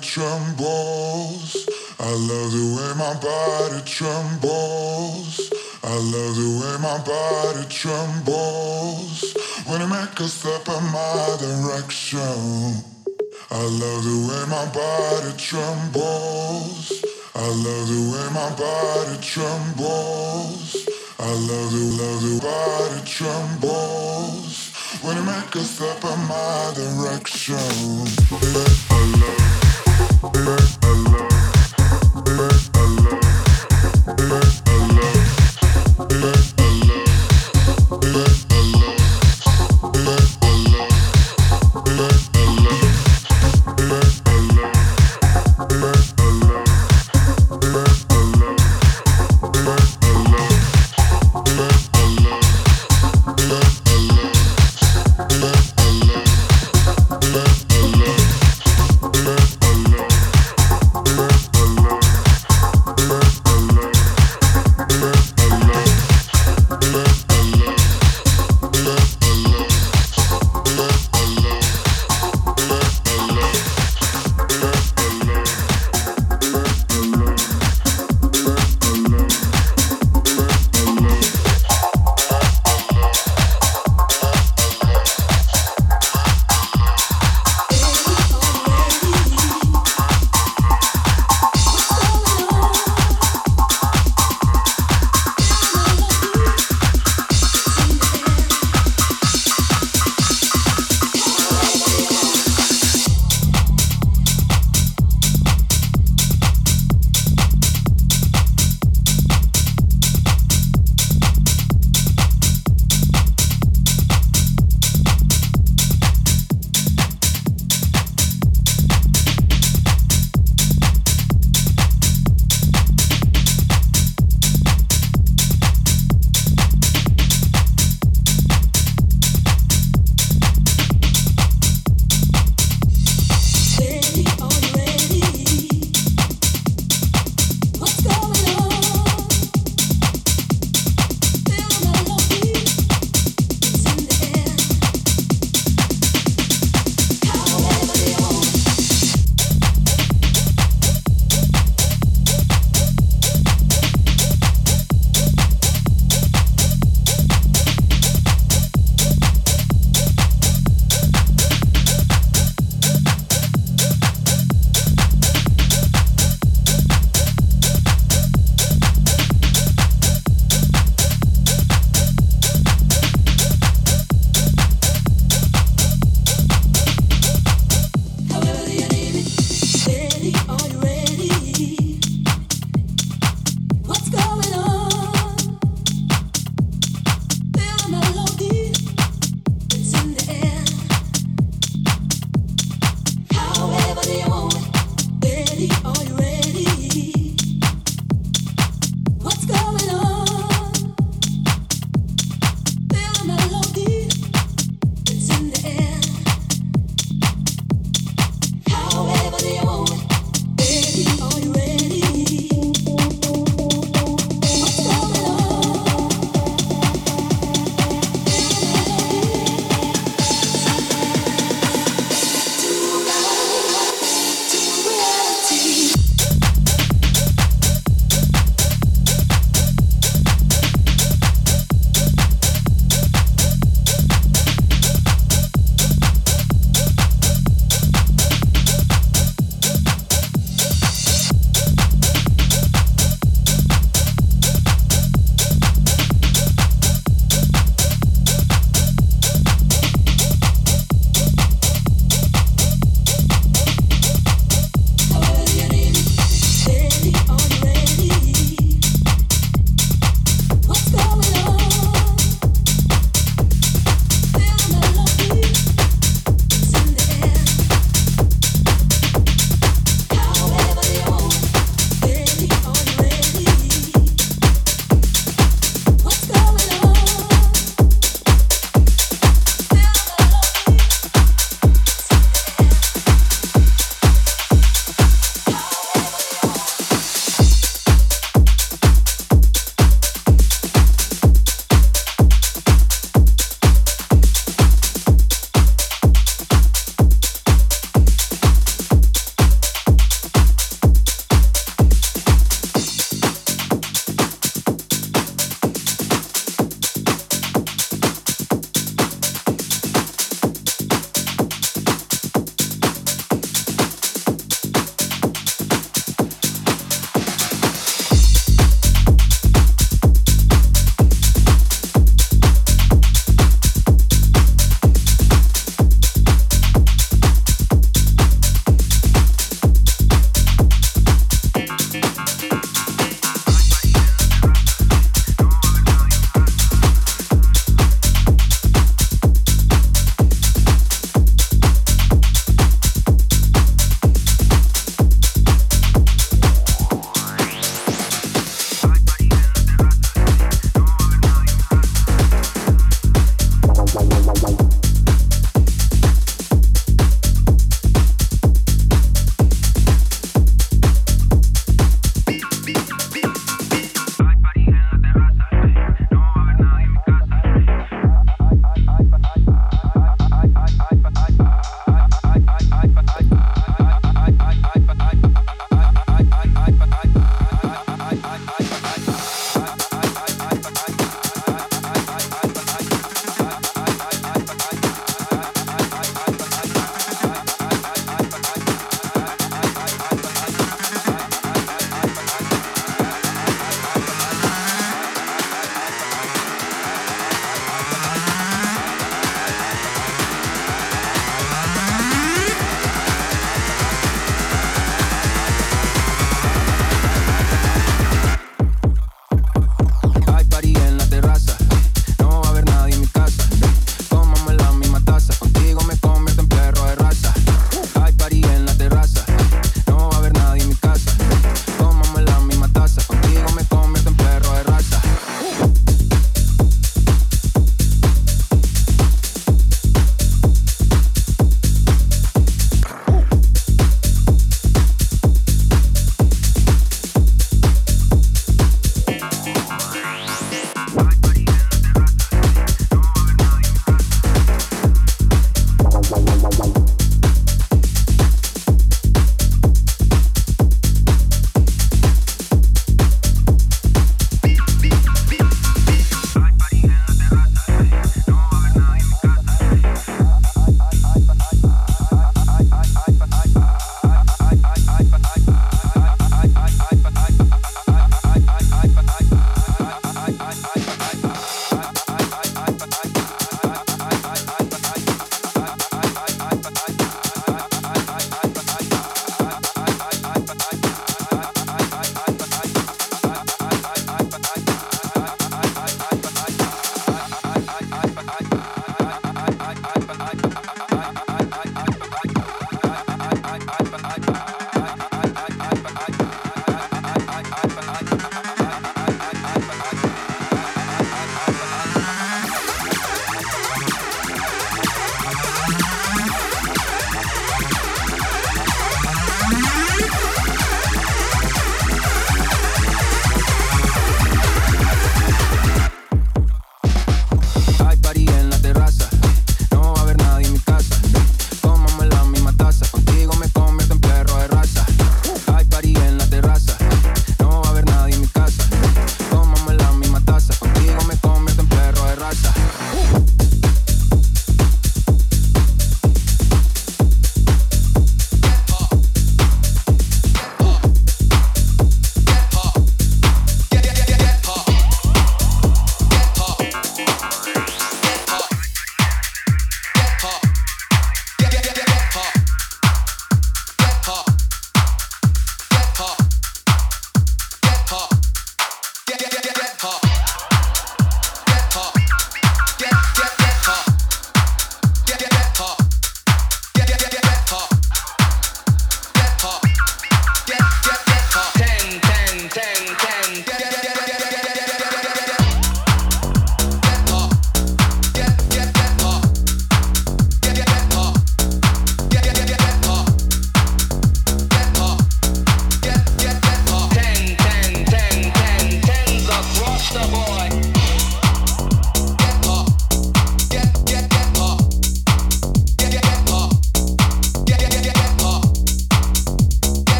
trembles. I love the way my body trembles. I love the way my body trembles. When you make a step in my direction. I love the way my body trembles. I love the way my body trembles. I love the love the body trembles. When you make a step in my direction.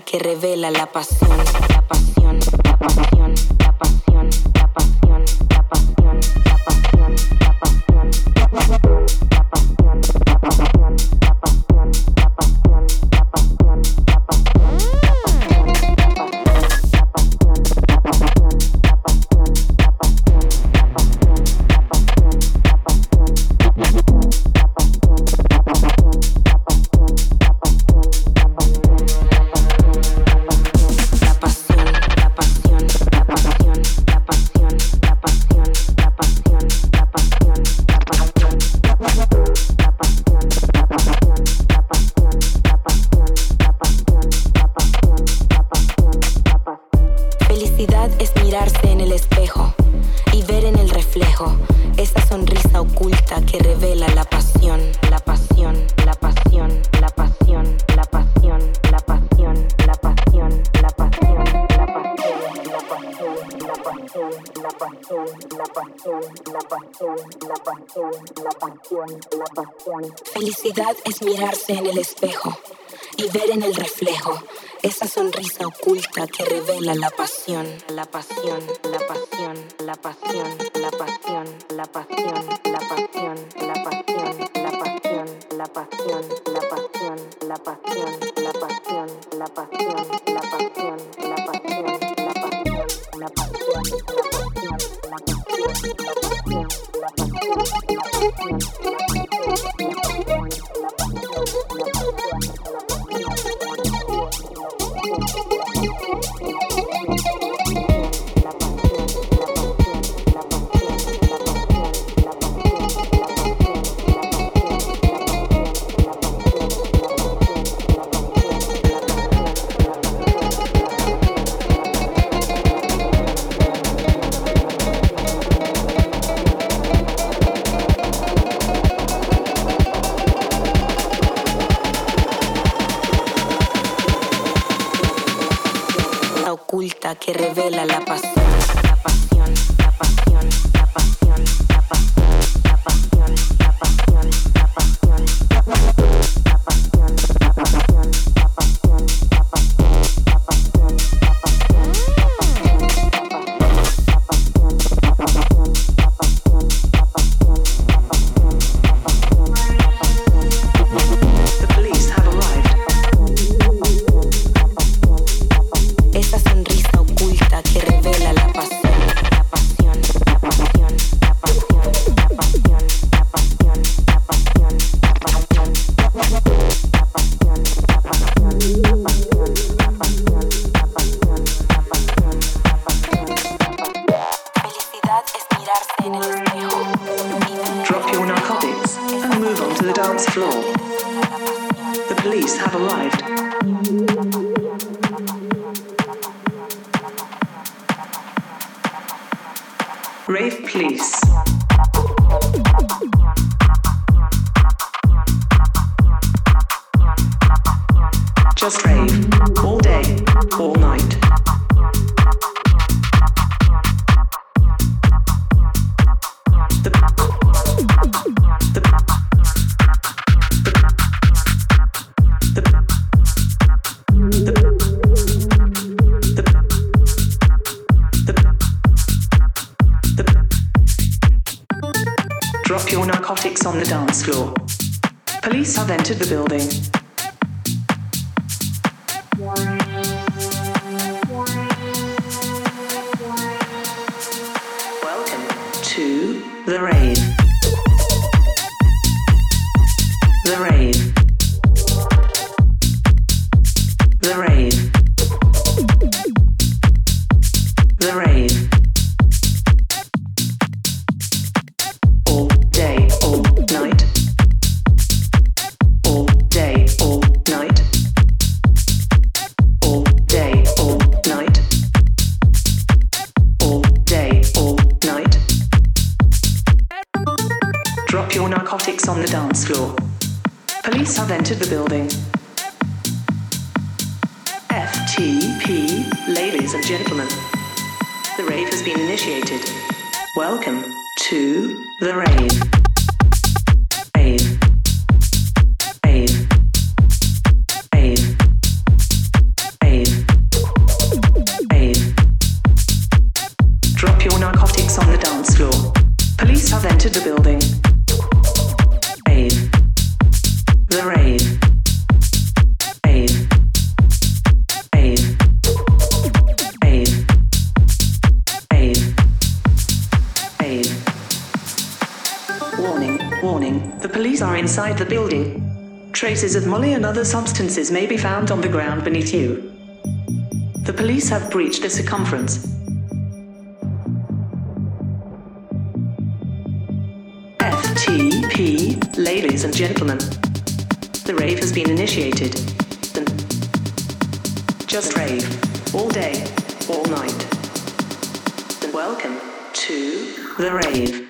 Que revela la pasión, la Felicidad es mirarse en el espejo y ver en el reflejo esa sonrisa oculta que revela la pasión, la pasión, la pasión, substances may be found on the ground beneath you. The police have breached the circumference. FTP, ladies and gentlemen. The rave has been initiated. Just rave, all day, all night. Welcome to the rave.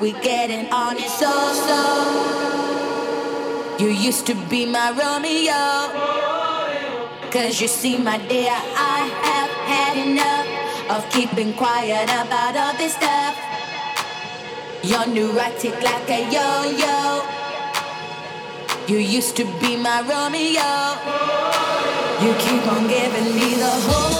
We get it on, it so so. You used to be my Romeo. Cause you see, my dear, I have had enough of keeping quiet about all this stuff. You're neurotic like a yo yo. You used to be my Romeo. You keep on giving me the hold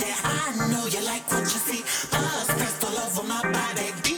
body. I know you like what you see. Us pressed all over my body.